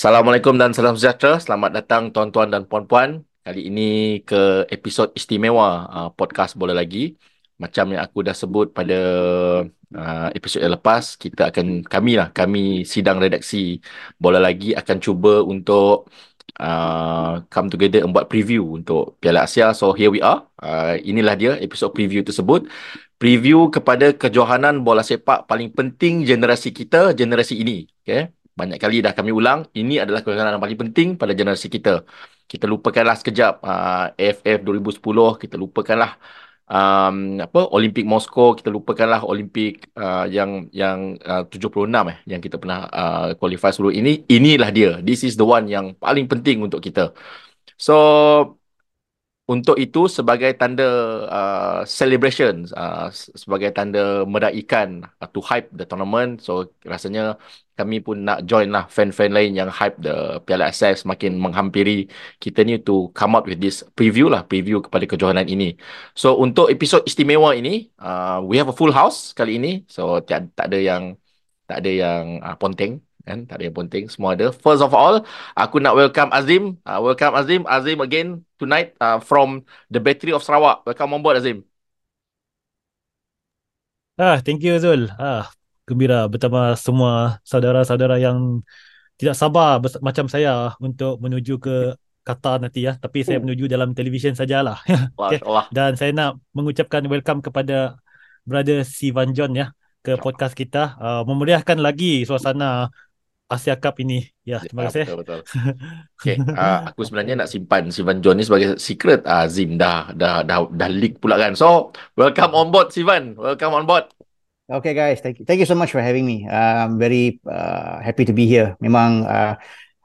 Assalamualaikum dan salam sejahtera. Selamat datang tuan-tuan dan puan-puan. Kali ini ke episod istimewa uh, podcast Bola Lagi. Macam yang aku dah sebut pada uh, episod yang lepas, kita akan, kami lah, kami sidang redaksi Bola Lagi akan cuba untuk uh, come together and buat preview untuk Piala Asia. So here we are. Uh, inilah dia episod preview tersebut. Preview kepada kejohanan bola sepak paling penting generasi kita, generasi ini. Okay? Banyak kali dah kami ulang, ini adalah kejohanan yang paling penting pada generasi kita. Kita lupakanlah sekejap uh, AFF 2010, kita lupakanlah um, apa Olimpik Moskow, kita lupakanlah Olimpik uh, yang yang uh, 76 eh yang kita pernah uh, qualify sebelum ini. Inilah dia. This is the one yang paling penting untuk kita. So untuk itu sebagai tanda uh, celebration uh, sebagai tanda meraikan uh, to hype the tournament. So rasanya kami pun nak join lah fan-fan lain yang hype the Piala ASEF semakin menghampiri kita ni to come up with this preview lah preview kepada kejohanan ini. So untuk episod istimewa ini uh, we have a full house kali ini. So tak, tak ada yang tak ada yang uh, ponteng kan? Tak ada yang penting. Semua ada. First of all aku nak welcome Azim. Uh, welcome Azim. Azim again tonight uh, from the battery of Sarawak. Welcome on board Azim. Ah thank you Zul ah gembira bersama semua saudara-saudara yang tidak sabar macam saya untuk menuju ke Qatar nanti ya. Tapi saya oh. menuju dalam televisyen sajalah. Okay. dan saya nak mengucapkan welcome kepada brother Sivan John ya ke podcast kita. Uh, memeriahkan lagi suasana Asia Cup ini. Ya, terima kasih. Betul, betul. Okay, uh, aku sebenarnya nak simpan Sivan John ni sebagai secret. Uh, Zim dah, dah, dah, dah leak pula kan. So, welcome on board Sivan. Welcome on board. Okay guys, thank you, thank you so much for having me. Uh, I'm very uh, happy to be here. Memang uh,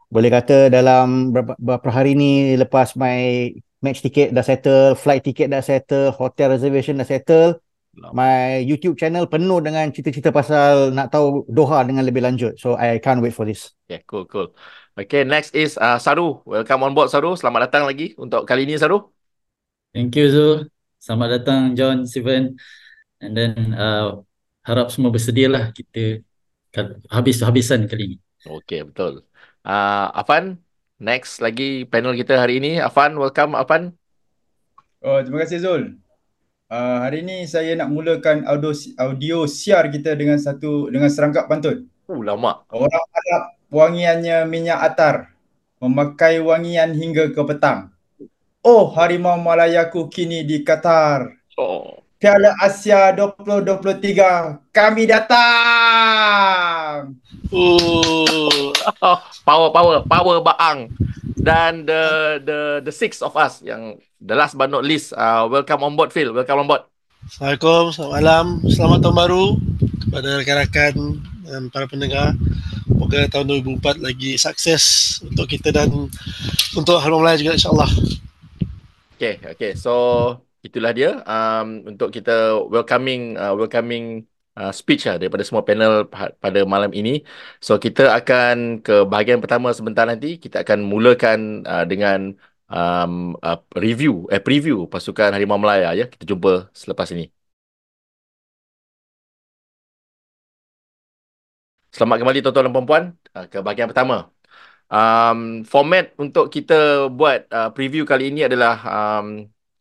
boleh kata dalam beberapa hari ni lepas my match ticket dah settle, flight ticket dah settle, hotel reservation dah settle, my YouTube channel penuh dengan cerita-cerita pasal nak tahu Doha dengan lebih lanjut. So I can't wait for this. Yeah, cool, cool. Okay, next is uh, Saru. Welcome on board Saru. Selamat datang lagi untuk kali ini Saru. Thank you Zul. Selamat datang John, Steven. And then uh, harap semua bersedia lah kita habis-habisan kali ini. Okay, betul. Uh, Afan, next lagi panel kita hari ini. Afan, welcome Afan. Oh, terima kasih Zul. Uh, hari ini saya nak mulakan audio audio siar kita dengan satu dengan serangkap pantun. Uh, lama. Orang Arab wangiannya minyak atar, memakai wangian hingga ke petang. Oh, harimau Malayaku kini di Qatar. Oh. Piala Asia 2023, kami datang. Uh, power, power, power baang. Dan the the the six of us yang the last but not least, uh, welcome on board Phil. Welcome on board. Assalamualaikum, selamat malam, selamat tahun baru kepada rakan-rakan dan para pendengar. Semoga tahun 2004 lagi sukses untuk kita dan untuk Harum Melayu juga insyaAllah. Okay, okay. So, itulah dia um, untuk kita welcoming uh, welcoming uh, speech lah daripada semua panel pada malam ini. So kita akan ke bahagian pertama sebentar nanti. Kita akan mulakan uh, dengan um, uh, review, eh, preview pasukan Harimau Melaya. Ya. Kita jumpa selepas ini. Selamat kembali tuan-tuan dan puan-puan uh, ke bahagian pertama. Um, format untuk kita buat uh, preview kali ini adalah um,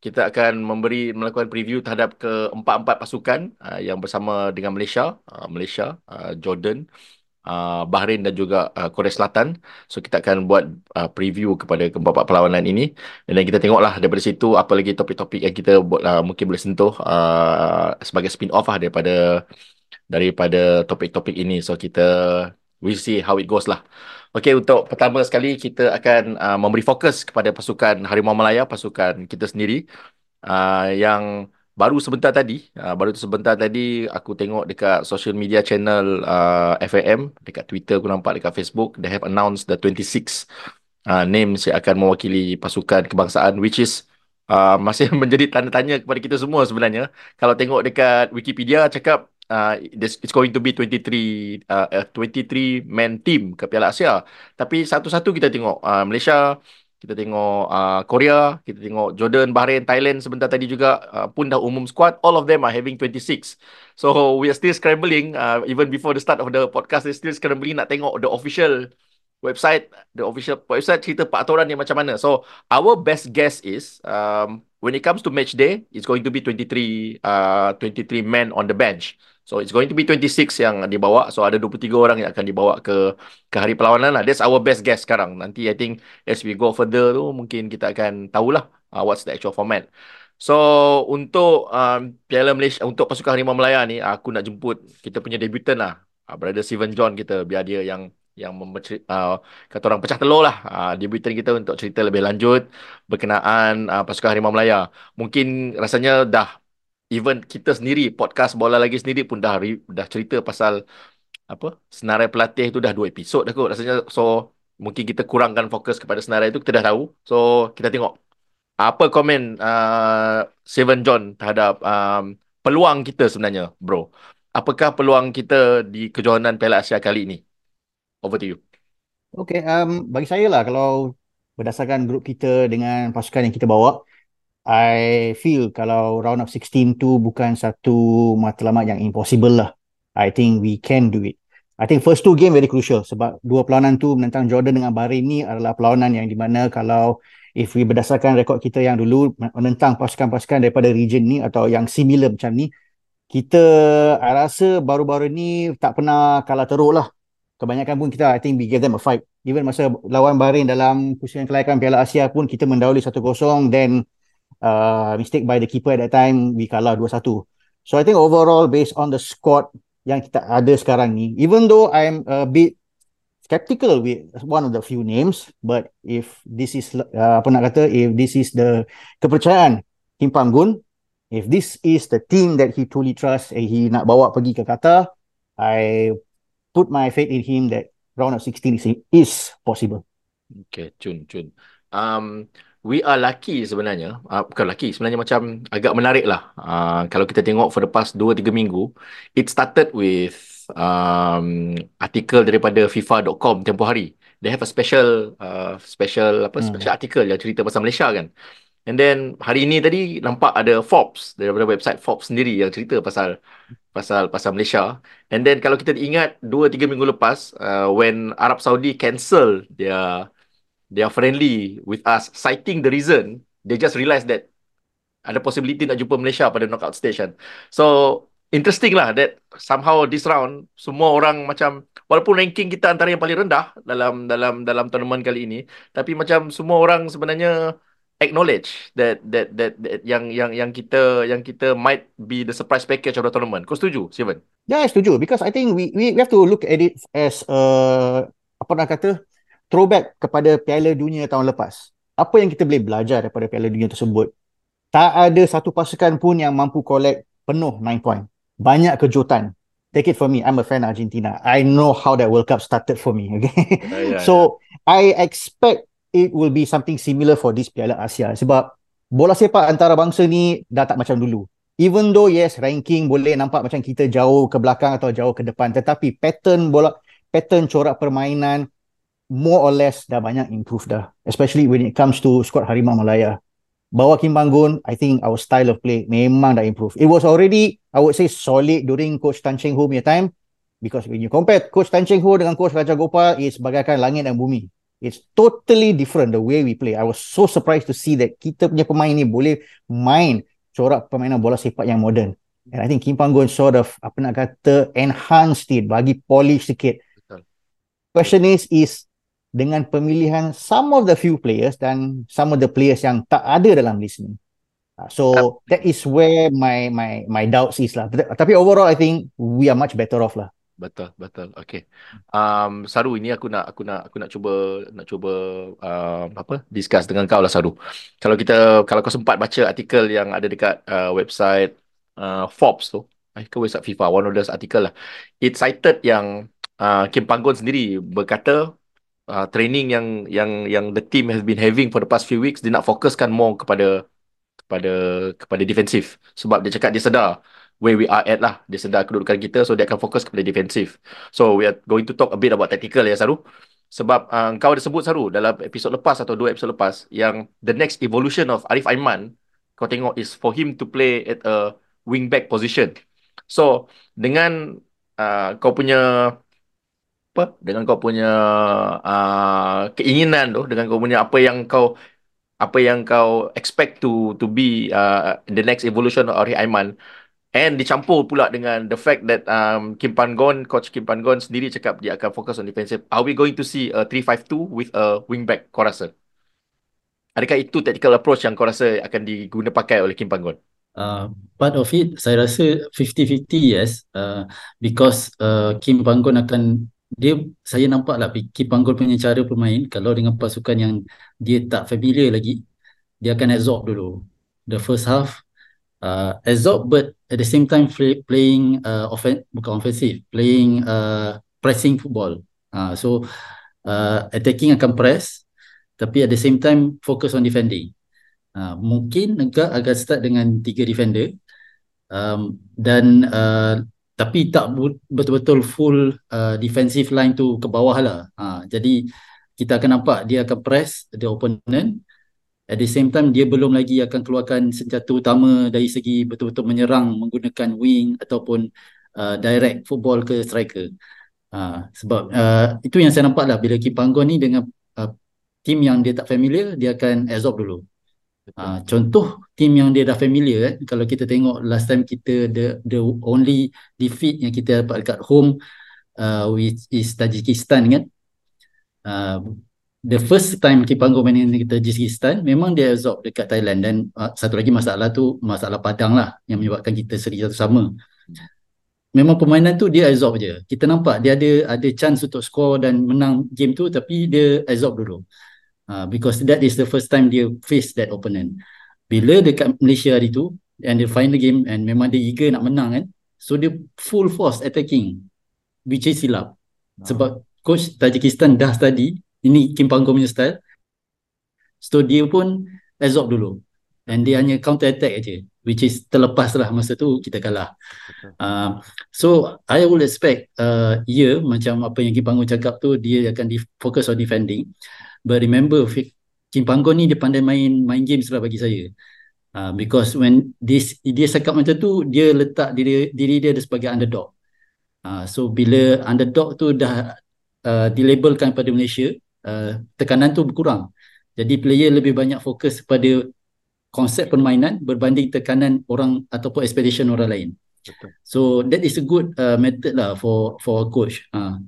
kita akan memberi melakukan preview terhadap keempat-empat pasukan uh, yang bersama dengan Malaysia, uh, Malaysia, uh, Jordan, uh, Bahrain dan juga uh, Korea Selatan. So kita akan buat uh, preview kepada keempat-empat perlawanan ini dan kita tengoklah daripada situ apa lagi topik-topik yang kita uh, mungkin boleh sentuh uh, sebagai spin off lah daripada daripada topik-topik ini. So kita we see how it goes lah. Okey, untuk pertama sekali kita akan uh, memberi fokus kepada pasukan Harimau Malaya, pasukan kita sendiri uh, yang baru sebentar tadi, uh, baru sebentar tadi aku tengok dekat social media channel uh, FAM, dekat Twitter aku nampak, dekat Facebook, they have announced the 26 uh, names yang akan mewakili pasukan kebangsaan which is uh, masih menjadi tanda tanya kepada kita semua sebenarnya. Kalau tengok dekat Wikipedia cakap uh, it's going to be 23 uh, 23 man team ke Piala Asia. Tapi satu-satu kita tengok uh, Malaysia, kita tengok uh, Korea, kita tengok Jordan, Bahrain, Thailand sebentar tadi juga uh, pun dah umum squad. All of them are having 26. So we are still scrambling uh, even before the start of the podcast. We still scrambling nak tengok the official website the official website cerita Pak Atoran ni macam mana. So our best guess is um, when it comes to match day, it's going to be 23 uh, 23 men on the bench. So it's going to be 26 yang dibawa. So ada 23 orang yang akan dibawa ke ke hari perlawanan lah. That's our best guess sekarang. Nanti I think as we go further tu mungkin kita akan tahulah uh, what's the actual format. So untuk um, Piala Malaysia untuk pasukan Harimau Melaya ni aku nak jemput kita punya debutan lah. Uh, brother Steven John kita biar dia yang yang uh, kata orang pecah telur lah. Uh, debutan kita untuk cerita lebih lanjut berkenaan uh, pasukan Harimau Melaya. Mungkin rasanya dah even kita sendiri podcast bola lagi sendiri pun dah dah cerita pasal apa senarai pelatih tu dah dua episod dah kot rasanya. So mungkin kita kurangkan fokus kepada senarai tu kita dah tahu. So kita tengok. Apa komen uh, Seven John terhadap um, peluang kita sebenarnya bro? Apakah peluang kita di kejohanan Piala Asia kali ini Over to you. Okay, um, bagi saya lah kalau berdasarkan grup kita dengan pasukan yang kita bawa, I feel kalau round of 16 tu bukan satu matlamat yang impossible lah. I think we can do it. I think first two game very crucial sebab dua perlawanan tu menentang Jordan dengan Bahrain ni adalah perlawanan yang di mana kalau if we berdasarkan rekod kita yang dulu menentang pasukan-pasukan daripada region ni atau yang similar macam ni, kita I rasa baru-baru ni tak pernah kalah teruk lah kebanyakan pun kita I think we give them a fight. Even masa lawan Bahrain dalam pusingan kelayakan Piala Asia pun kita mendahului 1-0 then uh, mistake by the keeper at that time we kalah 2-1. So I think overall based on the squad yang kita ada sekarang ni even though I'm a bit skeptical with one of the few names but if this is uh, apa nak kata if this is the kepercayaan Kim Panggun if this is the team that he truly trust and he nak bawa pergi ke Qatar I put my faith in him that round of 16 is, is possible. Okay, Chun, Chun. Um, we are lucky sebenarnya. Uh, bukan lucky, sebenarnya macam agak menarik lah. Uh, kalau kita tengok for the past 2-3 minggu, it started with um, artikel daripada FIFA.com tempoh hari. They have a special uh, special apa hmm. special article yang cerita pasal Malaysia kan. And then hari ini tadi nampak ada Forbes daripada website Forbes sendiri yang cerita pasal pasal pasal Malaysia. And then kalau kita ingat 2 3 minggu lepas uh, when Arab Saudi cancel their their friendly with us citing the reason they just realised that ada possibility nak jumpa Malaysia pada knockout station. So interesting lah that somehow this round semua orang macam walaupun ranking kita antara yang paling rendah dalam dalam dalam tournament kali ini tapi macam semua orang sebenarnya acknowledge that that that, that yang yang yang kita yang kita might be the surprise package of the tournament. Kau setuju, Steven? Yeah, I setuju because I think we we, we have to look at it as a apa nak kata throwback kepada Piala Dunia tahun lepas. Apa yang kita boleh belajar daripada Piala Dunia tersebut? Tak ada satu pasukan pun yang mampu collect penuh 9 point. Banyak kejutan. Take it for me, I'm a fan Argentina. I know how that World Cup started for me. Okay, yeah, yeah, so yeah. I expect it will be something similar for this Piala Asia sebab bola sepak antara bangsa ni dah tak macam dulu. Even though yes ranking boleh nampak macam kita jauh ke belakang atau jauh ke depan tetapi pattern bola pattern corak permainan more or less dah banyak improve dah especially when it comes to squad Harimau Malaya. Bawa Kim Banggun, I think our style of play memang dah improve. It was already, I would say, solid during Coach Tan Cheng Ho punya time. Because when you compare Coach Tan Cheng Ho dengan Coach Raja Gopal, it's bagaikan langit dan bumi. It's totally different the way we play. I was so surprised to see that kita punya pemain ni boleh main corak permainan bola sepak yang modern. And I think Kim Panggon sort of apa nak kata enhanced it, bagi polish sikit. Betul. Question is, is dengan pemilihan some of the few players dan some of the players yang tak ada dalam list ni. Uh, so that is where my my my doubts is lah. Tapi overall I think we are much better off lah. Betul, betul. Okay. Um, Saru, ini aku nak aku nak aku nak cuba nak cuba uh, apa discuss dengan kau lah Saru. Kalau kita kalau kau sempat baca artikel yang ada dekat uh, website uh, Forbes tu, eh, ke website FIFA, one of those article lah. It cited yang uh, Kim Panggon sendiri berkata uh, training yang yang yang the team has been having for the past few weeks dia nak fokuskan more kepada kepada kepada defensif sebab dia cakap dia sedar where we are at lah. Dia sedar kedudukan kita so dia akan fokus kepada defensif. So we are going to talk a bit about tactical ya Saru. Sebab uh, kau ada sebut Saru dalam episod lepas atau dua episod lepas yang the next evolution of Arif Aiman kau tengok is for him to play at a wing back position. So dengan uh, kau punya apa dengan kau punya uh, keinginan tu dengan kau punya apa yang kau apa yang kau expect to to be uh, the next evolution of Ari Aiman and dicampur pula dengan the fact that um, Kim Pan-gon coach Kim Pan-gon sendiri cakap dia akan fokus on defensive. Are we going to see a 3-5-2 with a wingback kau rasa? Adakah itu tactical approach yang kau rasa akan diguna pakai oleh Kim Pan-gon? Uh, part of it saya rasa 50-50 yes. Uh, because uh, Kim Panggon akan dia saya nampak lah Kim Panggon punya cara bermain kalau dengan pasukan yang dia tak familiar lagi dia akan absorb dulu the first half uh, absorb but at the same time play, playing uh, offen bukan offensive playing uh, pressing football. Uh, so uh, attacking akan press tapi at the same time focus on defending. Uh, mungkin agak akan start dengan tiga defender. Um, dan uh, tapi tak betul-betul full uh, defensive line tu ke bawah lah. Uh, jadi kita akan nampak dia akan press the opponent at the same time dia belum lagi akan keluarkan senjata utama dari segi betul-betul menyerang menggunakan wing ataupun uh, direct football ke striker. Uh, sebab uh, itu yang saya nampak lah bila Kipanggon ni dengan uh, team yang dia tak familiar dia akan absorb dulu. Uh, contoh tim yang dia dah familiar kan kalau kita tengok last time kita the the only defeat yang kita dapat dekat home uh, which is Tajikistan kan uh, the first time kita panggung main dengan Tajikistan memang dia absorb dekat Thailand dan uh, satu lagi masalah tu masalah padang lah yang menyebabkan kita seri satu sama memang permainan tu dia absorb je kita nampak dia ada ada chance untuk score dan menang game tu tapi dia absorb dulu Uh, because that is the first time dia face that opponent. Bila dekat Malaysia hari tu and the final game and memang dia eager nak menang kan. So dia full force attacking which is silap. Uh. Sebab coach Tajikistan dah study ini Kim Panggo punya style. So dia pun absorb dulu. And dia hanya counter attack aja which is terlepas lah masa tu kita kalah. Uh, so I will expect uh, yeah macam apa yang Kim Panggo cakap tu dia akan di focus on defending. But remember Kim Panggon ni dia pandai main main games lah bagi saya. Uh, because when this dia cakap macam tu dia letak diri diri dia sebagai underdog. Uh, so bila underdog tu dah uh, dilabelkan pada Malaysia, uh, tekanan tu berkurang. Jadi player lebih banyak fokus pada konsep permainan berbanding tekanan orang ataupun expectation orang lain. So that is a good uh, method lah for for a coach. Uh,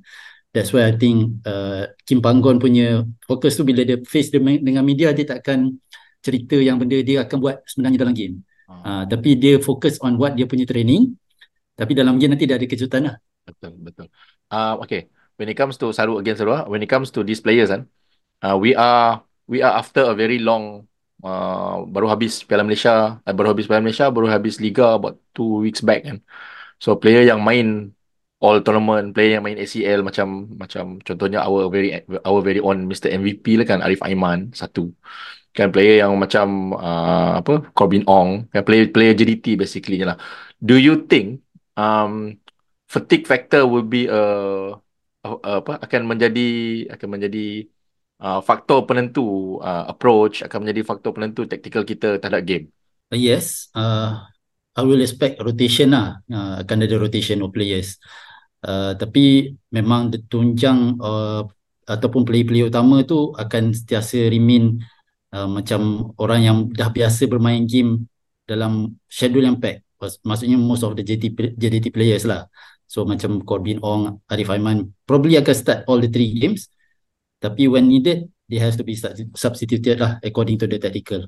that's why I think uh, Kim Panggon punya fokus tu bila dia face dengan media dia tak akan cerita yang benda dia akan buat sebenarnya dalam game. Hmm. Uh, tapi dia fokus on what dia punya training. Tapi dalam game nanti dia ada kejutan lah. Betul, betul. Uh, okay. When it comes to Saru against Saru, when it comes to these players kan, uh, we are we are after a very long uh, baru habis Piala Malaysia, uh, baru habis Piala Malaysia, baru habis Liga about two weeks back kan. So player yang main all tournament player yang main ACL macam macam contohnya our very our very own Mr MVP lah kan Arif Aiman satu kan player yang macam uh, apa Corbin Ong kan player player JDT basically lah do you think um fatigue factor will be a, a apa akan menjadi akan menjadi uh, faktor penentu uh, approach akan menjadi faktor penentu taktikal kita terhadap game yes uh, I will expect rotation lah uh, akan ada rotation of players Uh, tapi memang tunjang uh, ataupun player-player utama tu akan sentiasa remain uh, macam orang yang dah biasa bermain game dalam schedule yang pack. Maksudnya most of the JT, JDT players lah. So macam Corbin Ong, Arif Aiman probably akan start all the three games. Tapi when needed, they has to be substituted lah according to the tactical.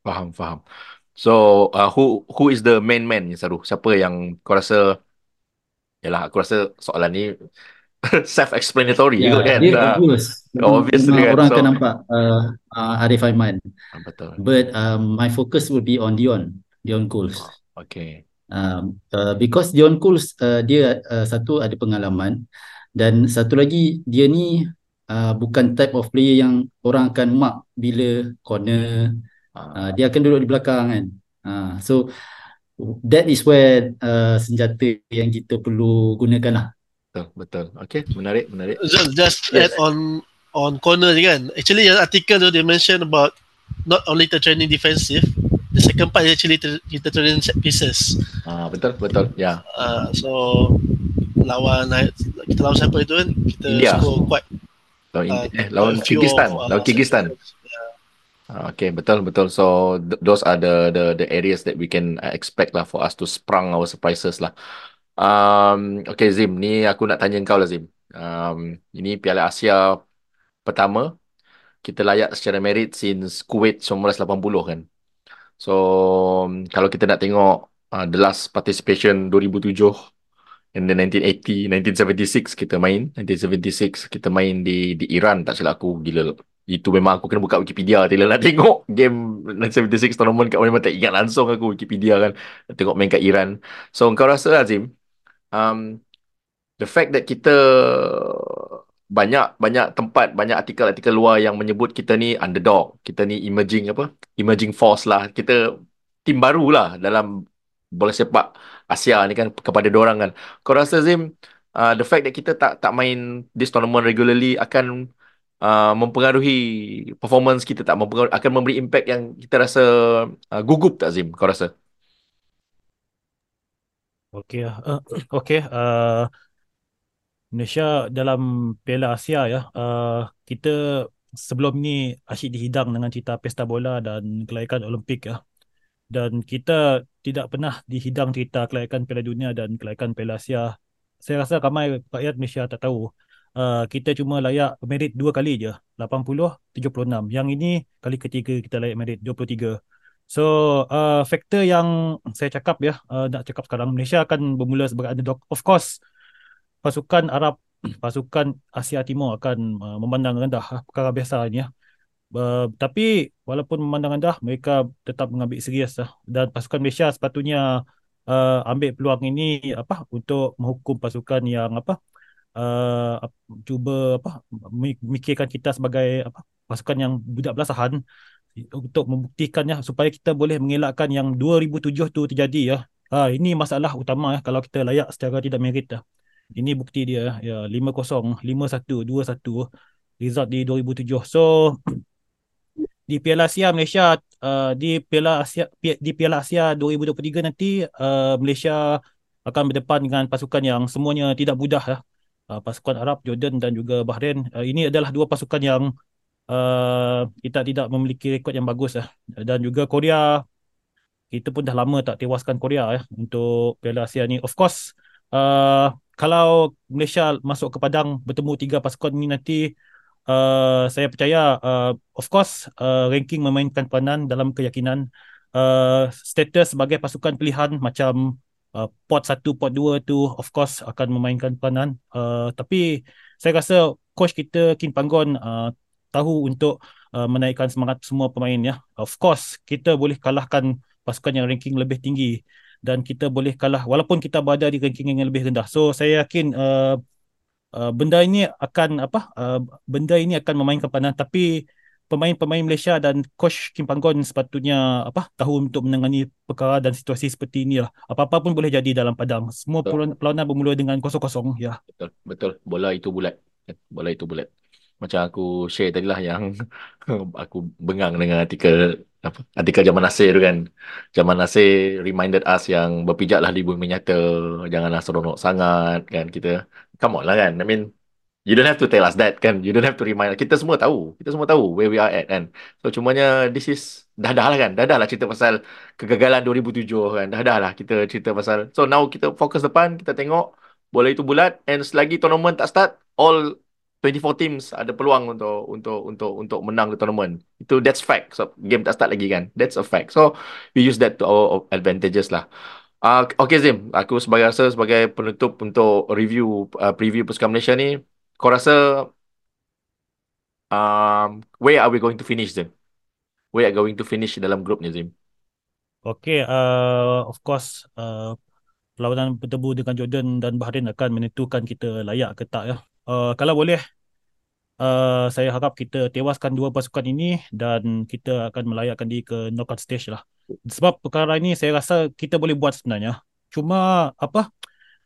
Faham, faham. So uh, who who is the main man, Saru? Siapa yang kau rasa Yalah aku rasa soalan ni self-explanatory yeah, juga kan. Dia uh, obvious. Obviously kan. Orang so, akan nampak uh, uh, Arif Aiman. Ah, betul. But um, my focus will be on Dion. Dion Cools. Oh, okay. Um, uh, because Dion Cools uh, dia uh, satu ada pengalaman dan satu lagi dia ni uh, bukan type of player yang orang akan mark bila corner. Uh, dia akan duduk di belakang kan. Uh, so that is where uh, senjata yang kita perlu gunakan lah. Betul, betul. Okay, menarik, menarik. Just, just yes. add on on corner je kan. Actually, yang artikel tu dia mention about not only the training defensive, the second part actually kita training set pieces. Ah, betul, betul. Ya. Yeah. Uh, so lawan kita lawan siapa itu kan kita India. score quite Lawan, uh, eh, lawan Kyrgyzstan. uh, Lawan Kyrgyzstan. Yeah. Ah, Okay, betul betul. So th- those are the the the areas that we can uh, expect lah for us to sprung our surprises lah. Um, okay Zim, ni aku nak tanya kau lah Zim. Um, ini Piala Asia pertama kita layak secara merit since Kuwait 1980 kan. So kalau kita nak tengok uh, the last participation 2007 and then 1980, 1976 kita main, 1976 kita main di di Iran tak silap aku gila. Itu memang aku kena buka Wikipedia Tila nak tengok game 1976 tournament kat mana tak ingat langsung aku Wikipedia kan. Tengok main kat Iran. So kau rasa Azim, um, the fact that kita banyak banyak tempat banyak artikel-artikel luar yang menyebut kita ni underdog kita ni emerging apa emerging force lah. Kita tim baru lah dalam bola sepak Asia ni kan kepada dorang kan. Kau rasa Zim uh, the fact that kita tak tak main this tournament regularly akan uh, mempengaruhi performance kita tak? Mempengaruhi, akan memberi impact yang kita rasa uh, gugup tak Zim? Kau rasa? Okey, uh, okey. Uh, Malaysia dalam Piala Asia ya, uh, kita sebelum ni asyik dihidang dengan cerita pesta bola dan kelayakan Olimpik ya. Dan kita tidak pernah dihidang cerita kelayakan Piala Dunia dan kelayakan Piala Asia. Saya rasa ramai rakyat Malaysia tak tahu. Uh, kita cuma layak merit dua kali je, 80, 76. Yang ini kali ketiga kita layak merit 23. So, uh, faktor yang saya cakap ya, uh, nak cakap sekarang, Malaysia akan bermula sebagai underdog. Of course, pasukan Arab, pasukan Asia Timur akan uh, memandang rendah uh, perkara biasa ini ya. Uh, tapi walaupun memandang rendah, mereka tetap mengambil serius uh, dan pasukan Malaysia sepatutnya uh, ambil peluang ini apa untuk menghukum pasukan yang apa uh, cuba apa memikirkan kita sebagai apa pasukan yang budak belasahan untuk membuktikannya supaya kita boleh mengelakkan yang 2007 tu terjadi ya. Ha, ini masalah utama ya kalau kita layak secara tidak merit dah. Ini bukti dia ya 5-0, 5-1, 2-1 result di 2007. So di Piala Asia Malaysia uh, di Piala Asia di Piala Asia 2023 nanti uh, Malaysia akan berdepan dengan pasukan yang semuanya tidak mudah ya. Uh, pasukan Arab, Jordan dan juga Bahrain. Uh, ini adalah dua pasukan yang uh, kita tidak memiliki rekod yang bagus ya. Dan juga Korea kita pun dah lama tak tewaskan Korea ya untuk Piala Asia ni. Of course uh, kalau Malaysia masuk ke padang bertemu tiga pasukan ini nanti uh, saya percaya uh, of course uh, ranking memainkan peranan dalam keyakinan uh, status sebagai pasukan pilihan macam uh, pot 1 pot 2 tu of course akan memainkan peranan. Uh, tapi saya rasa coach kita Kim Panggon uh, tahu untuk uh, menaikkan semangat semua pemain ya. Of course kita boleh kalahkan pasukan yang ranking lebih tinggi dan kita boleh kalah walaupun kita berada di ranking yang lebih rendah. So saya yakin uh, uh, benda ini akan apa uh, benda ini akan memainkan peranan tapi pemain-pemain Malaysia dan coach Kim Panggon sepatutnya apa tahu untuk menangani perkara dan situasi seperti ini lah. Apa-apa pun boleh jadi dalam padang. Semua Betul. perlawanan bermula dengan kosong-kosong ya. Betul, betul. Bola itu bulat. Bola itu bulat. Macam aku share tadi lah yang aku bengang dengan artikel apa artikel Zaman Nasir tu kan. Zaman Nasir reminded us yang berpijaklah di bumi nyata, janganlah seronok sangat kan kita. Come on lah kan. I mean You don't have to tell us that kan. You don't have to remind. Kita semua tahu. Kita semua tahu where we are at kan. So cumanya this is dah dah lah kan. Dah dah lah cerita pasal kegagalan 2007 kan. Dah dah lah kita cerita pasal. So now kita fokus depan. Kita tengok bola itu bulat. And selagi tournament tak start, all 24 teams ada peluang untuk untuk untuk untuk menang the tournament. Itu that's fact. So game tak start lagi kan. That's a fact. So we use that to our advantages lah. Uh, okay Zim, aku sebagai rasa sebagai penutup untuk review uh, preview pasukan Malaysia ni, kau rasa um, where are we going to finish Zim? Where are we going to finish dalam group ni Zim? Okay, uh, of course uh, perlawanan bertemu dengan Jordan dan Bahrain akan menentukan kita layak ke tak ya. Uh, kalau boleh, uh, saya harap kita tewaskan dua pasukan ini dan kita akan melayakkan diri ke knockout stage lah. Sebab perkara ini saya rasa kita boleh buat sebenarnya. Cuma apa?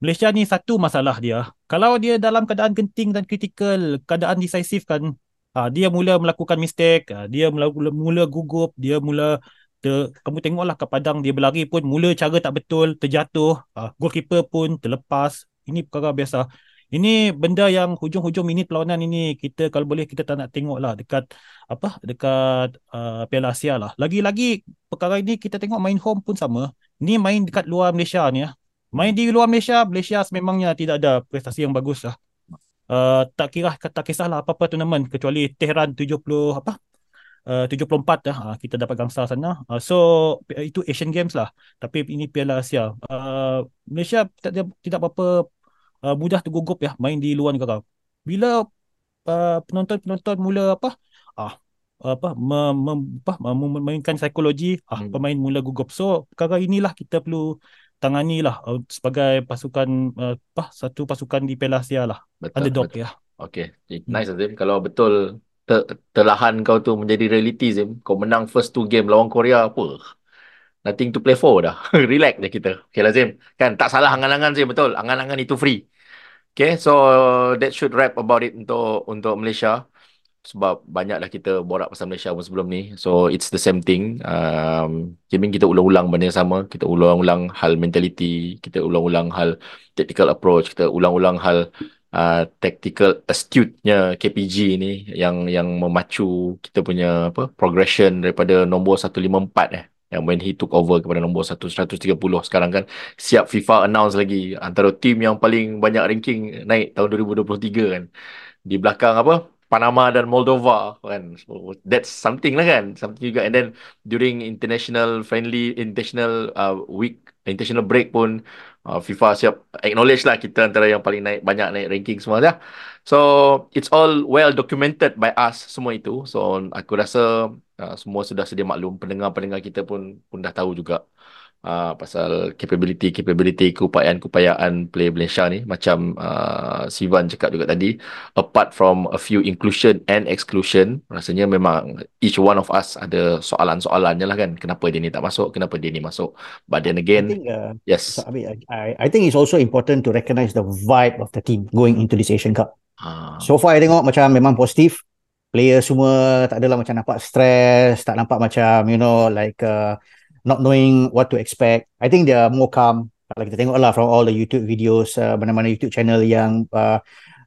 Malaysia ni satu masalah dia. Kalau dia dalam keadaan genting dan kritikal, keadaan decisive kan, ha, dia mula melakukan mistake, ha, dia mula, mula gugup, dia mula ter, kamu tengoklah ke padang dia berlari pun mula cara tak betul, terjatuh, ha, goalkeeper pun terlepas, Ini perkara biasa. Ini benda yang hujung-hujung minit perlawanan ini kita kalau boleh kita tak nak tengok lah dekat apa dekat uh, Piala Asia lah. Lagi-lagi perkara ini kita tengok main home pun sama. Ni main dekat luar Malaysia ni ya. Main di luar Malaysia, Malaysia sememangnya tidak ada prestasi yang bagus lah. Uh, tak kira tak kisahlah apa-apa turnamen kecuali Tehran 70 apa uh, 74 dah uh, kita dapat gangsa sana. Uh, so itu Asian Games lah. Tapi ini Piala Asia. Uh, Malaysia tidak tidak apa-apa uh, mudah tergugup ya main di luar negara. Bila uh, penonton-penonton mula apa? Ah apa mem, mem, apa memainkan psikologi ah hmm. pemain mula gugup. So perkara inilah kita perlu tangani lah uh, sebagai pasukan uh, apa satu pasukan di Piala Asia lah. Betul, Underdog betul. ya. Okay, nice hmm. Azim. Kalau betul ter, terlahan kau tu menjadi reality Zim, kau menang first two game lawan Korea apa? Nothing to play for dah. Relax je kita. Okay lah Zim. Kan tak salah angan-angan Zim, betul. Angan-angan itu free. Okay, so that should wrap about it untuk untuk Malaysia sebab banyak dah kita borak pasal Malaysia pun sebelum ni. So it's the same thing. Um, Jamin kita ulang-ulang benda yang sama. Kita ulang-ulang hal mentality. Kita ulang-ulang hal tactical approach. Kita ulang-ulang hal uh, tactical astute-nya KPG ni yang yang memacu kita punya apa progression daripada nombor 154 eh yang when he took over kepada nombor 130 sekarang kan siap FIFA announce lagi antara tim yang paling banyak ranking naik tahun 2023 kan. Di belakang apa? Panama dan Moldova kan. So that's something lah kan. Something juga. And then during international friendly international uh, week international break pun uh, FIFA siap acknowledge lah kita antara yang paling naik banyak naik ranking semua ya so it's all well documented by us semua itu. So aku rasa uh, semua sudah sedia maklum. Pendengar-pendengar kita pun pun dah tahu juga uh, pasal capability capability keupayaan-keupayaan play Malaysia ni. Macam uh, Sivan cakap juga tadi apart from a few inclusion and exclusion rasanya memang each one of us ada soalan-soalannya lah kan. Kenapa dia ni tak masuk kenapa dia ni masuk. But then again I think, uh, yes. I, I think it's also important to recognize the vibe of the team going into this Asian Cup. Uh. so far I tengok macam memang positif. Player semua tak adalah macam nampak stress tak nampak macam you know like uh, not knowing what to expect. I think they are more calm. Kalau kita tengok lah from all the YouTube videos, uh, mana-mana YouTube channel yang uh,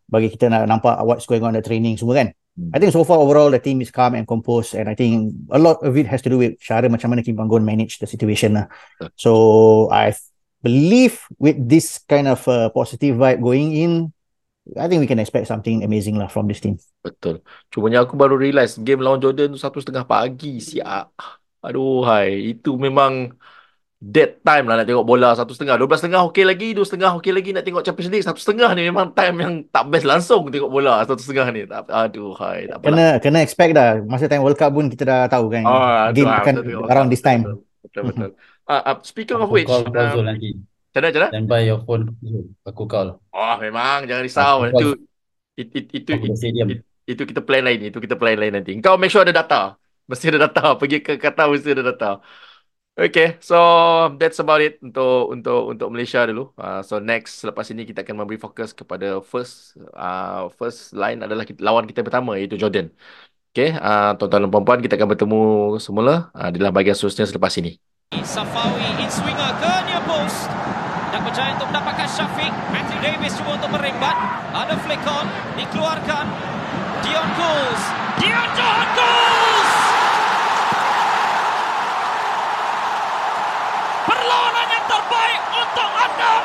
bagi kita nak nampak what's going on the training semua kan. Hmm. I think so far overall the team is calm and composed and I think a lot of it has to do with cara macam mana Kim Panggon manage the situation lah. So I believe with this kind of uh, positive vibe going in, I think we can expect something amazing lah from this team. Betul. Cumanya aku baru realise game lawan Jordan tu satu setengah pagi siap. Aduh hai, itu memang dead time lah nak tengok bola satu setengah. Dua belas setengah okey lagi, dua setengah okey lagi nak tengok Champions League. Satu setengah ni memang time yang tak best langsung tengok bola satu setengah ni. Aduh hai, tak Kena, kena expect dah. Masa time World Cup pun kita dah tahu kan. Oh, Game akan around this time. Betul, betul. Uh, uh, speaking of which. Call um. Macam mana, Stand by your phone. Aku call. Oh, memang. Jangan risau. Itu, itu, itu, itu, itu, kita plan lain. Itu kita plan lain nanti. Kau make sure ada data. Mesti ada data. Pergi ke Qatar mesti ada data. Okay, so that's about it untuk untuk untuk Malaysia dulu. Uh, so next selepas ini kita akan memberi fokus kepada first uh, first line adalah kita, lawan kita pertama iaitu Jordan. Okay, uh, tuan-tuan dan puan-puan kita akan bertemu semula uh, dalam bahagian seterusnya selepas ini. Safawi in swinger ke near post. Tak berjaya untuk mendapatkan Syafiq. Matthew Davis cuba untuk merembat. Ada flick on. Dikeluarkan. Dion Coles. Dion Coles!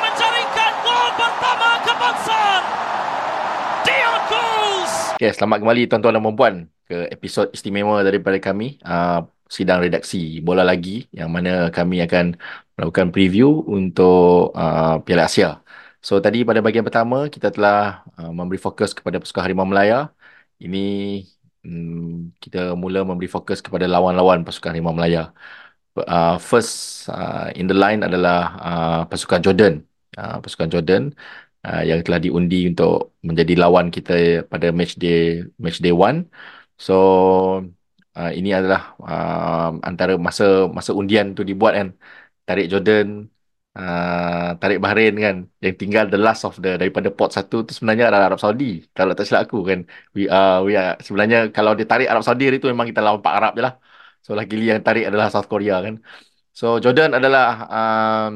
Menjaringkan gol pertama kebangsaan. Dion Cruz. Okay, selamat kembali tuan-tuan dan puan ke episod istimewa daripada kami. Uh, sidang redaksi bola lagi yang mana kami akan melakukan preview untuk uh, Piala Asia. So tadi pada bahagian pertama kita telah uh, memberi fokus kepada pasukan Harimau Melaya. Ini um, kita mula memberi fokus kepada lawan-lawan pasukan Harimau Melaya uh, first uh, in the line adalah uh, pasukan Jordan. Uh, pasukan Jordan uh, yang telah diundi untuk menjadi lawan kita pada match day match day one. So uh, ini adalah uh, antara masa masa undian tu dibuat kan. Tarik Jordan, uh, tarik Bahrain kan. Yang tinggal the last of the daripada pot satu tu sebenarnya adalah Arab Saudi. Kalau tak silap aku kan. We are, we are, sebenarnya kalau dia tarik Arab Saudi itu memang kita lawan Pak Arab je lah. So lagi yang tarik adalah South Korea kan. So Jordan adalah um,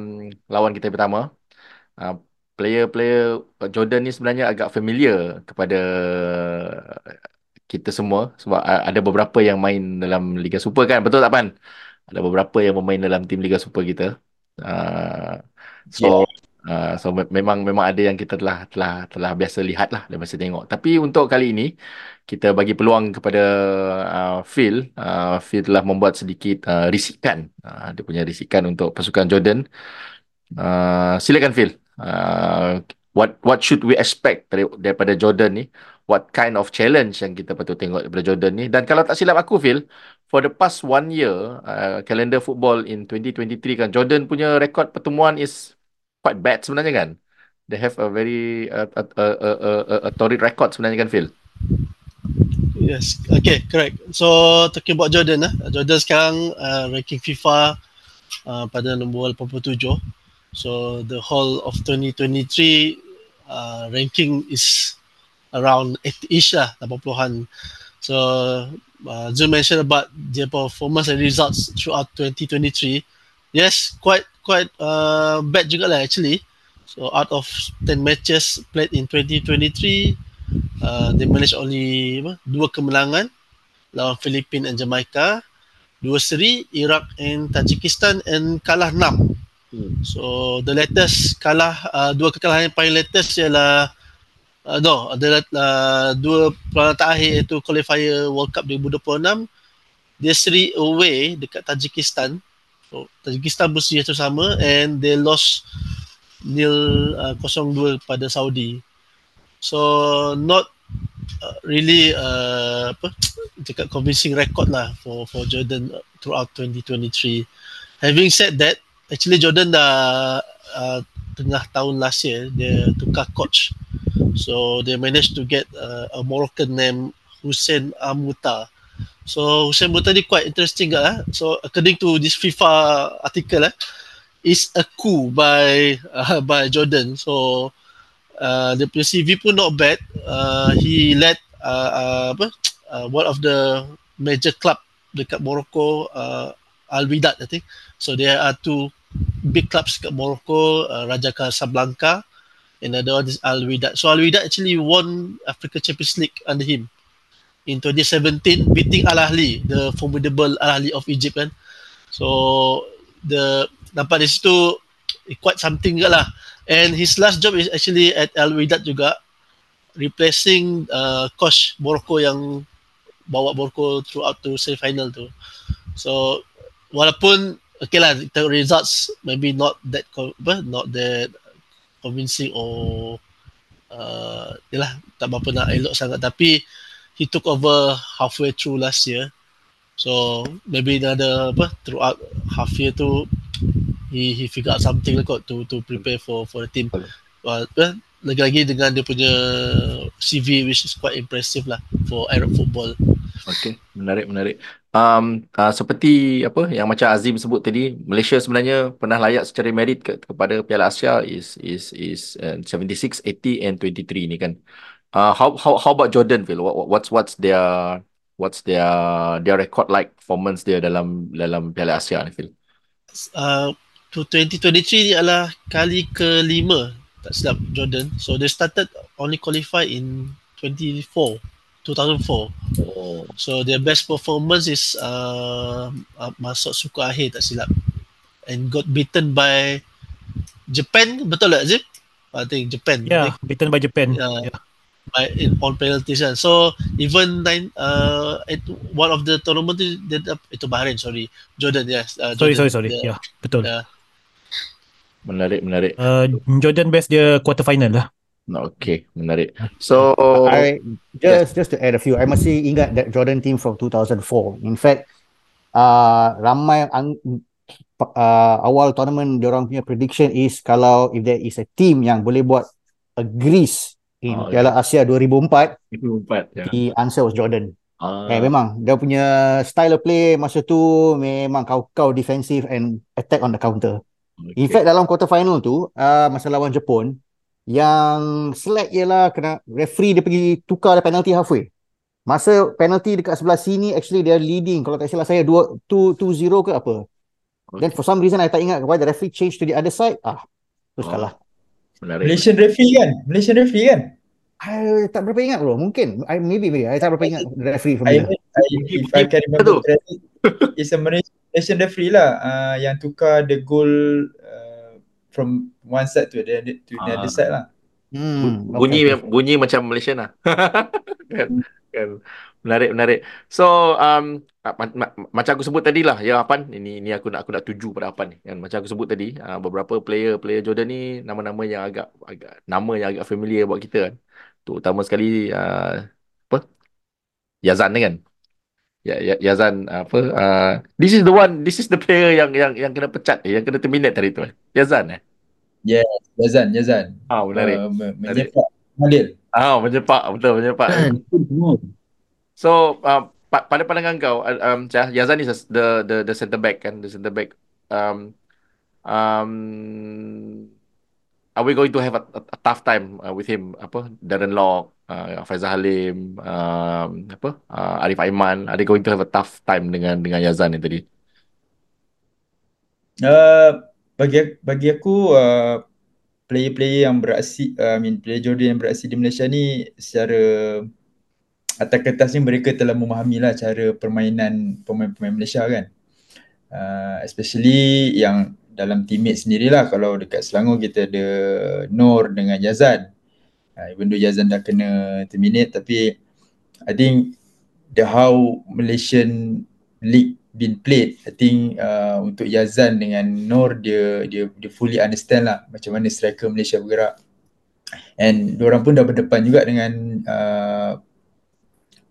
lawan kita pertama. Uh, player-player Jordan ni sebenarnya agak familiar kepada kita semua sebab ada beberapa yang main dalam Liga Super kan betul tak Pan? Ada beberapa yang bermain dalam tim Liga Super kita. Uh, so yeah. Uh, so memang memang ada yang kita telah telah telah biasa lihat lah dan biasa tengok. Tapi untuk kali ini kita bagi peluang kepada uh, Phil. Uh, Phil telah membuat sedikit uh, risikan. Uh, dia punya risikan untuk pasukan Jordan. Uh, silakan Phil. Uh, what what should we expect daripada Jordan ni? what kind of challenge yang kita patut tengok daripada Jordan ni. Dan kalau tak silap aku, Phil, for the past one year, uh, calendar football in 2023 kan, Jordan punya rekod pertemuan is quite bad sebenarnya kan? They have a very uh, a, a, a, a, a torrid record sebenarnya kan, Phil? Yes, okay, correct. So, talking about Jordan, eh? Jordan sekarang uh, ranking FIFA uh, pada nombor 87. So, the whole of 2023 uh, ranking is around 80-ish lah, 80-an. So, uh, Zul mentioned about their performance and results throughout 2023. Yes, quite quite uh, bad juga lah actually. So, out of 10 matches played in 2023, uh, they managed only apa, dua kemenangan lawan Filipina dan Jamaica. Dua seri, Iraq and Tajikistan and kalah 6. Hmm. So, the latest kalah, uh, dua kekalahan yang paling latest ialah uh, no adalah uh, dua peranan terakhir iaitu qualifier World Cup 2026 dia seri away dekat Tajikistan so, Tajikistan bersih sama and they lost nil uh, 0-2 pada Saudi. So not uh, really uh, apa dekat convincing record lah for for Jordan throughout 2023 having said that actually Jordan dah uh, tengah tahun last year dia tukar coach. So they managed to get uh, a Moroccan named Hussein Amuta. So Hussein Amuta ni quite interesting lah. So according to this FIFA article lah, is a coup by uh, by Jordan. So uh, the CV pun not bad. Uh, he led uh, uh, apa, uh, one of the major club dekat Morocco, uh, Al Wydad I think. So there are two big clubs dekat Morocco, uh, Raja Casablanca another one is Al Wydad. So Al Wydad actually won Africa Champions League under him in 2017, beating Al Ahly, the formidable Al Ahly of Egypt kan. So the nampak di situ quite something juga lah. And his last job is actually at Al Wydad juga, replacing uh, coach Morocco yang bawa Morocco throughout to semi final tu. So walaupun okay lah, the results maybe not that not that convincing or uh, yalah, tak berapa nak elok sangat tapi he took over halfway through last year so maybe ada apa throughout half year tu he he figure out something lah kot to to prepare for for the team well, uh, lagi-lagi dengan dia punya CV which is quite impressive lah for Arab football Okay, menarik menarik. Um, uh, seperti apa yang macam Azim sebut tadi, Malaysia sebenarnya pernah layak secara merit ke, kepada Piala Asia is is is uh, 76, 80 and 23 ni kan. Uh, how how how about Jordan Phil? What, what's what's their what's their their record like performance dia dalam dalam Piala Asia ni Phil? Uh, to 2023 ni adalah kali kelima tak silap Jordan. So they started only qualify in 24. 2004. Oh. So their best performance is uh, uh, masuk suku akhir tak silap. And got beaten by Japan, betul tak Zip? I think Japan. Yeah, beaten by Japan. Uh, yeah. By in on penalties kan. So even nine, uh, it, one of the tournament itu, itu Bahrain, sorry, Jordan yes. Uh, Jordan, sorry, sorry, sorry. Yeah, betul. Yeah. Menarik, menarik. Uh, Jordan best dia quarter final lah. Okay, menarik. So, I just yeah. just to add a few, I masih ingat that Jordan team from 2004. In fact, uh, ramai ang, uh, awal tournament orang punya prediction is kalau if there is a team yang boleh buat a Greece in oh, Piala yeah. Asia 2004, 2004 yeah. the answer was Jordan. Uh. Eh, memang dia punya style of play masa tu memang kau-kau defensive and attack on the counter. Okay. In fact dalam quarter final tu uh, masa lawan Jepun, yang select ialah kena referee dia pergi tukar dia penalty halfway. Masa penalty dekat sebelah sini actually dia leading kalau tak salah saya 2 2 0 ke apa. Okay. Then for some reason I tak ingat why the referee change to the other side. Ah, terus oh. kalah. Menarik. Malaysian referee kan? Malaysian referee kan? I tak berapa ingat bro. Mungkin. I, maybe, maybe. I tak berapa ingat referee from I, there. I, if I can remember correctly, it's a Malaysian referee lah uh, yang tukar the goal uh, from one side to the to the Ah. other side lah. Hmm, bunyi okay, bunyi macam Malaysian lah. kan, kan. Menarik menarik. So um macam aku sebut tadi lah ya Apan ini ini aku nak aku nak tuju pada Apan ni kan macam aku sebut tadi uh, beberapa player player Jordan ni nama-nama yang agak agak nama yang agak familiar buat kita kan. Terutama sekali uh, apa? Yazan ni kan. Ya, ya Yazan apa uh, this is the one this is the player yang yang yang kena pecat eh, yang kena terminate tadi tu. eh. Yazan eh. Yes, Yazan, Yazan. Ah menarik. Uh, me- menyepak Khalil. Ah menyepak betul menyepak. So uh, pa- pada pandangan kau um, Yazan is the the the centre back kan the centre back um, um, are we going to have a, a, a tough time uh, with him? Apa? Darren Lock uh, Faizal Halim um, apa? Uh, Arif Aiman. Are they going to have a tough time dengan dengan Yazan ni tadi? Uh, bagi bagi aku uh, player-player yang beraksi uh, I mean player Jordan yang beraksi di Malaysia ni secara atas kertas ni mereka telah memahami lah cara permainan pemain-pemain Malaysia kan. Uh, especially yang dalam teammate sendirilah kalau dekat Selangor kita ada Nur dengan Yazan. Uh, even though Yazan dah kena terminate tapi I think the how Malaysian league been played I think uh, untuk Yazan dengan Nur dia dia dia fully understand lah macam mana striker Malaysia bergerak and diorang pun dah berdepan juga dengan uh,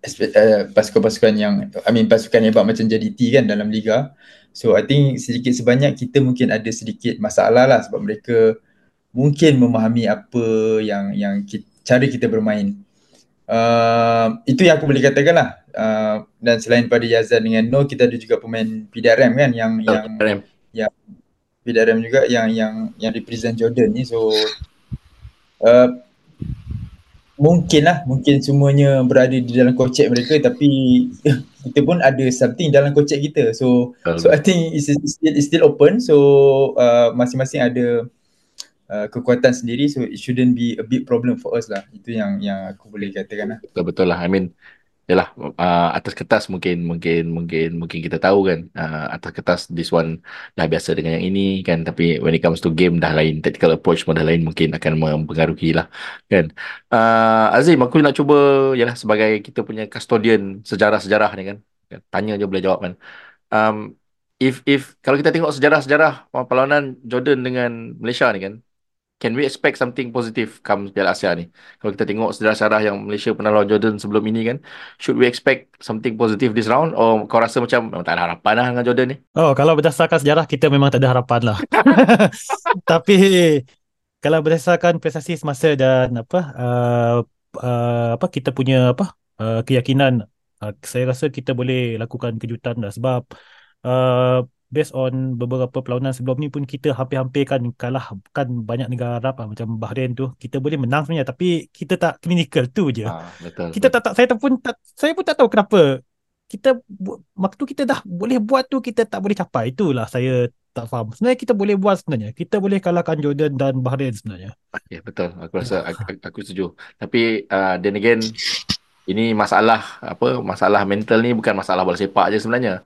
uh, pasukan-pasukan yang I mean pasukan hebat macam JDT kan dalam liga. So I think sedikit sebanyak kita mungkin ada sedikit masalah lah sebab mereka mungkin memahami apa yang yang kita, cara kita bermain. Uh, itu yang aku boleh katakan lah. Uh, dan selain pada Yazan dengan No kita ada juga pemain PDRM kan yang yang Rem. PDRM juga yang yang yang represent Jordan ni. So uh, mungkin lah mungkin semuanya berada di dalam kocek mereka tapi kita pun ada something dalam kocek kita. So so I think it's, it's still it's still open. So uh, masing-masing ada uh, kekuatan sendiri. So it shouldn't be a big problem for us lah. Itu yang yang aku boleh katakan lah. Betul betul lah. I mean Yalah, uh, atas kertas mungkin mungkin mungkin mungkin kita tahu kan uh, atas kertas this one dah biasa dengan yang ini kan tapi when it comes to game dah lain tactical approach pun dah lain mungkin akan mempengaruhi lah kan. Uh, Azim aku nak cuba yalah sebagai kita punya custodian sejarah-sejarah ni kan Kan, tanya je boleh jawab kan. Um, if if kalau kita tengok sejarah-sejarah perlawanan Jordan dengan Malaysia ni kan can we expect something positive come Piala Asia ni? Kalau kita tengok sejarah-sejarah yang Malaysia pernah lawan Jordan sebelum ini kan, should we expect something positive this round? Or kau rasa macam memang tak ada harapan lah dengan Jordan ni? Oh, kalau berdasarkan sejarah kita memang tak ada harapan lah. Tapi kalau berdasarkan prestasi semasa dan apa uh, uh, apa kita punya apa uh, keyakinan uh, saya rasa kita boleh lakukan kejutan lah sebab uh, based on beberapa perlawanan sebelum ni pun kita hampir-hampir kan kalah kan banyak negara Arab lah, macam Bahrain tu kita boleh menang sebenarnya tapi kita tak clinical tu je. Ah, betul. kita tak, tak saya pun tak saya pun tak tahu kenapa kita waktu kita dah boleh buat tu kita tak boleh capai itulah saya tak faham sebenarnya kita boleh buat sebenarnya kita boleh kalahkan Jordan dan Bahrain sebenarnya Okay, betul. Aku rasa aku, aku- aku setuju. Tapi uh, then again, ini masalah apa? Masalah mental ni bukan masalah bola sepak je sebenarnya.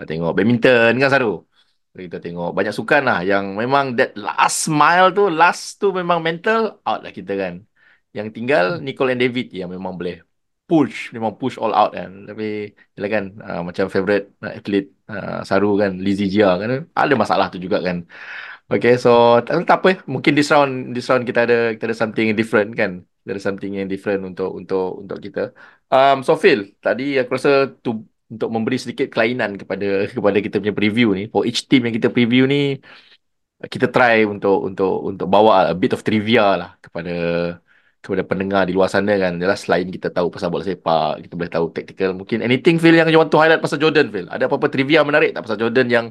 Kita tengok badminton kan Saru. Kita tengok banyak sukan lah yang memang that last mile tu, last tu memang mental out lah kita kan. Yang tinggal Nicole and David yang memang boleh push, memang push all out kan. Tapi yelah kan uh, macam favourite uh, athlete uh, Saru kan, Lizzie Jia kan. Ada masalah tu juga kan. Okay, so tak, tak apa. Mungkin this round, this round kita ada kita ada something different kan. Kita ada something yang different untuk untuk untuk kita. Um, so Phil, tadi aku rasa tu untuk memberi sedikit kelainan kepada kepada kita punya preview ni. For each team yang kita preview ni, kita try untuk untuk untuk bawa a bit of trivia lah kepada kepada pendengar di luar sana kan. Jelas selain kita tahu pasal bola sepak, kita boleh tahu tactical. Mungkin anything Phil yang you want to highlight pasal Jordan Phil? Ada apa-apa trivia menarik tak pasal Jordan yang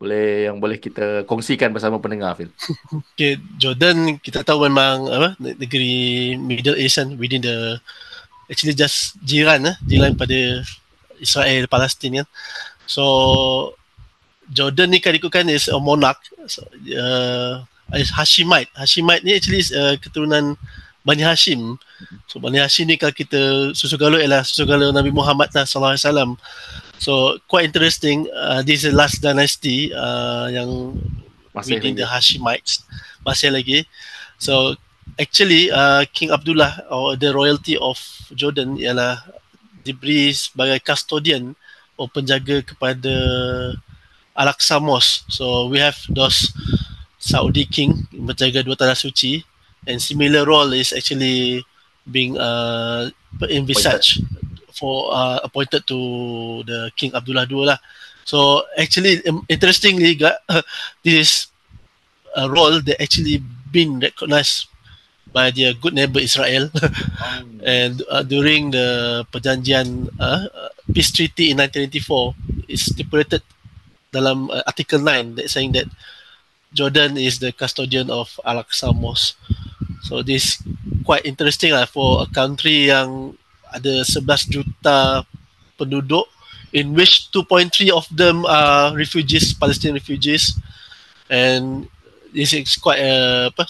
boleh yang boleh kita kongsikan bersama pendengar Phil? Okay, Jordan kita tahu memang apa negeri Middle East kan within the actually just jiran eh, jiran pada Israel Palestin kan. So Jordan ni kan ikutkan is a monarch so, uh, is Hashimite. Hashimite ni actually uh, keturunan Bani Hashim. So Bani Hashim ni kalau kita susu galuh ialah susu galuh Nabi Muhammad lah sallallahu alaihi wasallam. So quite interesting. Uh, this is the last dynasty uh, yang Masih within lagi. the Hashimites masih lagi. So actually uh, King Abdullah or the royalty of Jordan ialah diberi sebagai custodian atau penjaga kepada Al-Aqsa Mosque. So we have those Saudi king menjaga dua tanah suci and similar role is actually being uh, envisaged for uh, appointed to the King Abdullah II lah. So actually um, interestingly ga- this role that actually been recognized by their good neighbor Israel and uh, during the perjanjian uh, peace treaty in 1994 it's stipulated dalam uh, article 9 that saying that Jordan is the custodian of Al-Aqsa Mosque. So this quite interesting lah for a country yang ada 11 juta penduduk in which 2.3 of them are refugees, Palestinian refugees and this is quite a apa,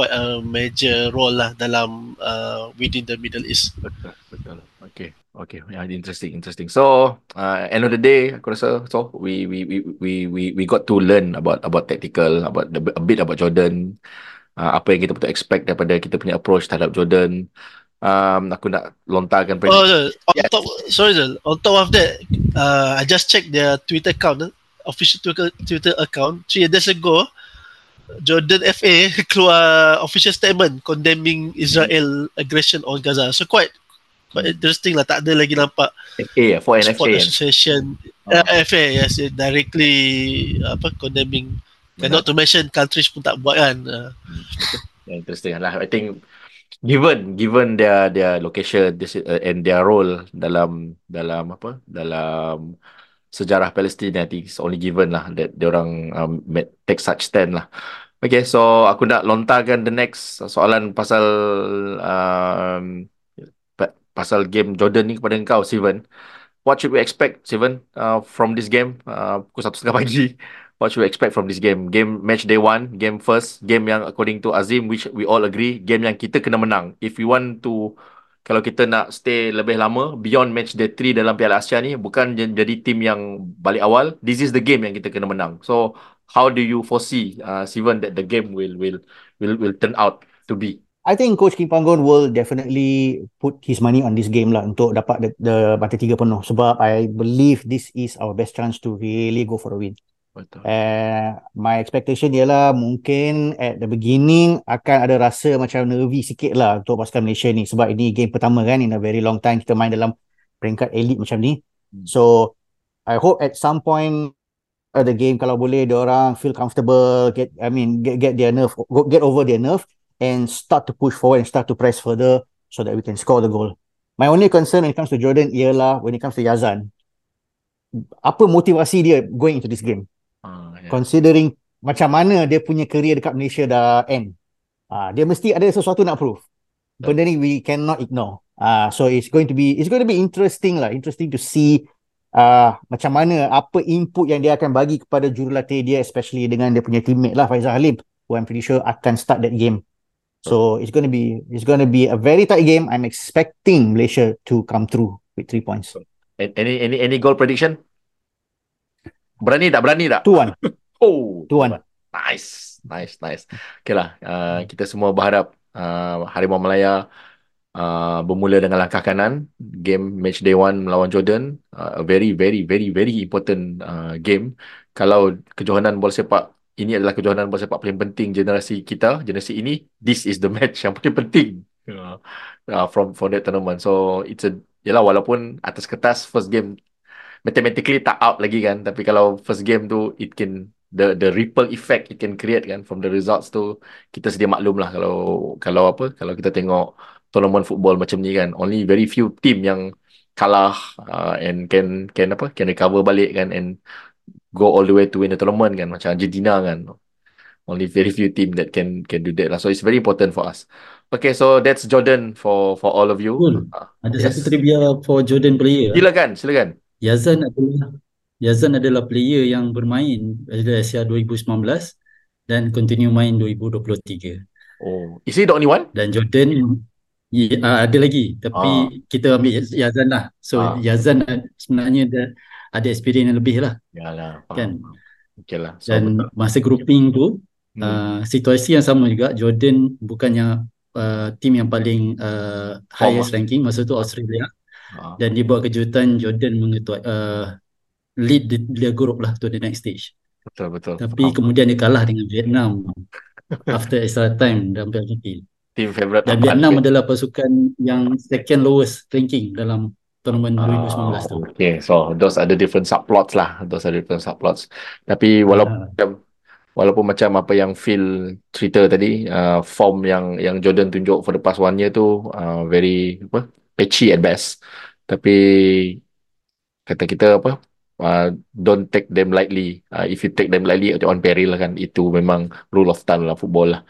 quite a major role lah dalam uh, within the Middle East. Betul, betul. Okay, okay. Yeah, interesting, interesting. So, uh, end of the day, aku rasa so we we we we we we got to learn about about tactical, about the, a bit about Jordan. Uh, apa yang kita betul expect daripada kita punya approach terhadap Jordan. Um, aku nak lontarkan Oh. Zul, on Yes. top, sorry Zul, on top of that, uh, I just checked their Twitter account, eh, official Twitter, Twitter account. Three days ago, Jordan FA keluar official statement condemning Israel aggression on Gaza. So quite quite interesting lah. Tak ada lagi nampak FA, for an sport FA. association Oh. uh, FA yes directly apa condemning. And not to mention countries pun tak buat kan. Uh, Yeah, interesting lah. I think given given their their location this, uh, and their role dalam dalam apa dalam sejarah Palestin I think it's only given lah that dia orang um, take such stand lah. Okay, so aku nak lontarkan the next soalan pasal um, pa- pasal game Jordan ni kepada engkau, Steven. What should we expect, Steven, uh, from this game? Uh, pukul satu setengah pagi. What should we expect from this game? Game match day one, game first, game yang according to Azim, which we all agree, game yang kita kena menang. If we want to, kalau kita nak stay lebih lama, beyond match day 3 dalam Piala Asia ni, bukan jadi tim yang balik awal, this is the game yang kita kena menang. So, how do you foresee, uh, Steven, that the game will will will will turn out to be? I think Coach Kim Panggon will definitely put his money on this game lah untuk dapat the, the batu tiga penuh sebab I believe this is our best chance to really go for a win. Betul. Uh, my expectation ialah mungkin at the beginning akan ada rasa macam nervy sikit lah untuk pasukan Malaysia ni sebab ini game pertama kan in a very long time kita main dalam peringkat elite macam ni. Hmm. So I hope at some point of the game kalau boleh dia orang feel comfortable get I mean get get their nerve go- get over their nerve and start to push forward and start to press further so that we can score the goal. My only concern when it comes to Jordan ialah when it comes to Yazan apa motivasi dia going into this game yeah. considering macam mana dia punya career dekat Malaysia dah end. Ah, dia mesti ada sesuatu nak prove. Benda ni we cannot ignore. Ah, so it's going to be it's going to be interesting lah, interesting to see ah macam mana apa input yang dia akan bagi kepada jurulatih dia especially dengan dia punya teammate lah Faizal Halim who I'm pretty sure akan start that game. So it's going to be it's going to be a very tight game. I'm expecting Malaysia to come through with three points. Any any any goal prediction? Berani tak? Berani tak? 2-1. Oh, 2-1. Nice, nice, nice. Okay lah, uh, kita semua berharap uh, Harimau Malaya uh, bermula dengan langkah kanan. Game match day one melawan Jordan, uh, a very, very, very, very important uh, game. Kalau kejohanan bola sepak ini adalah kejohanan bola sepak paling penting generasi kita, generasi ini, this is the match yang paling penting uh, uh, from from that tournament. So it's a, yalah walaupun atas kertas first game mathematically tak out lagi kan. Tapi kalau first game tu it can the the ripple effect it can create kan. From the results tu kita sedia maklum lah kalau kalau apa kalau kita tengok tournament football macam ni kan. Only very few team yang kalah uh, and can can apa can recover balik kan and go all the way to win the tournament kan. Macam Argentina kan. Only very few team that can can do that lah. So it's very important for us. Okay so that's Jordan for for all of you. Cool. uh, Ada Yes. satu trivia for Jordan player. silakan silakan Yazan adalah Yazan adalah player yang bermain pada Asia 2019 dan continue main 2023. Oh, is he the only one? Dan Jordan uh, ada lagi tapi Ah. kita ambil Yazan lah. So Ah. Yazan sebenarnya ada ada experience yang lebih lah. Yalah, Kan. faham. Okay lah. So, Dan betul. masa grouping tu Hmm. uh, situasi yang sama juga Jordan bukannya uh, tim yang paling uh, highest ranking masa tu Australia Ah. dan dia buat kejutan Jordan mengetua uh, lead the, the group lah to the next stage. Betul, betul. Tapi Faham. kemudian dia kalah dengan Vietnam after extra time dalam penalty. Team favourite Dan Vietnam adalah pasukan yang second lowest ranking dalam tournament Ah, 2019 tu. okay, so those are the different subplots lah. Those are the different subplots. Tapi walaupun Ah. macam walaupun macam apa yang Phil cerita tadi, uh, form yang yang Jordan tunjuk for the past one year tu uh, very apa patchy at best. Tapi kata kita apa uh, don't take them lightly. Uh, if you take them lightly, you're on peril lah kan. Itu memang rule of thumb lah football lah.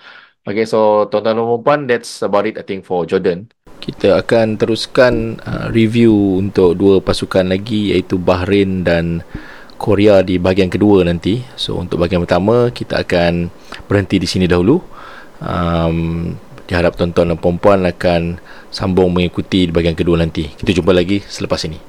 Okay, so tuan-tuan dan puan that's about it I think for Jordan. Kita akan teruskan uh, review untuk dua pasukan lagi iaitu Bahrain dan Korea di bahagian kedua nanti. So untuk bahagian pertama kita akan berhenti di sini dahulu. Um, diharap tuan-tuan dan puan-puan akan sambung mengikuti di bahagian kedua nanti. Kita jumpa lagi selepas ini.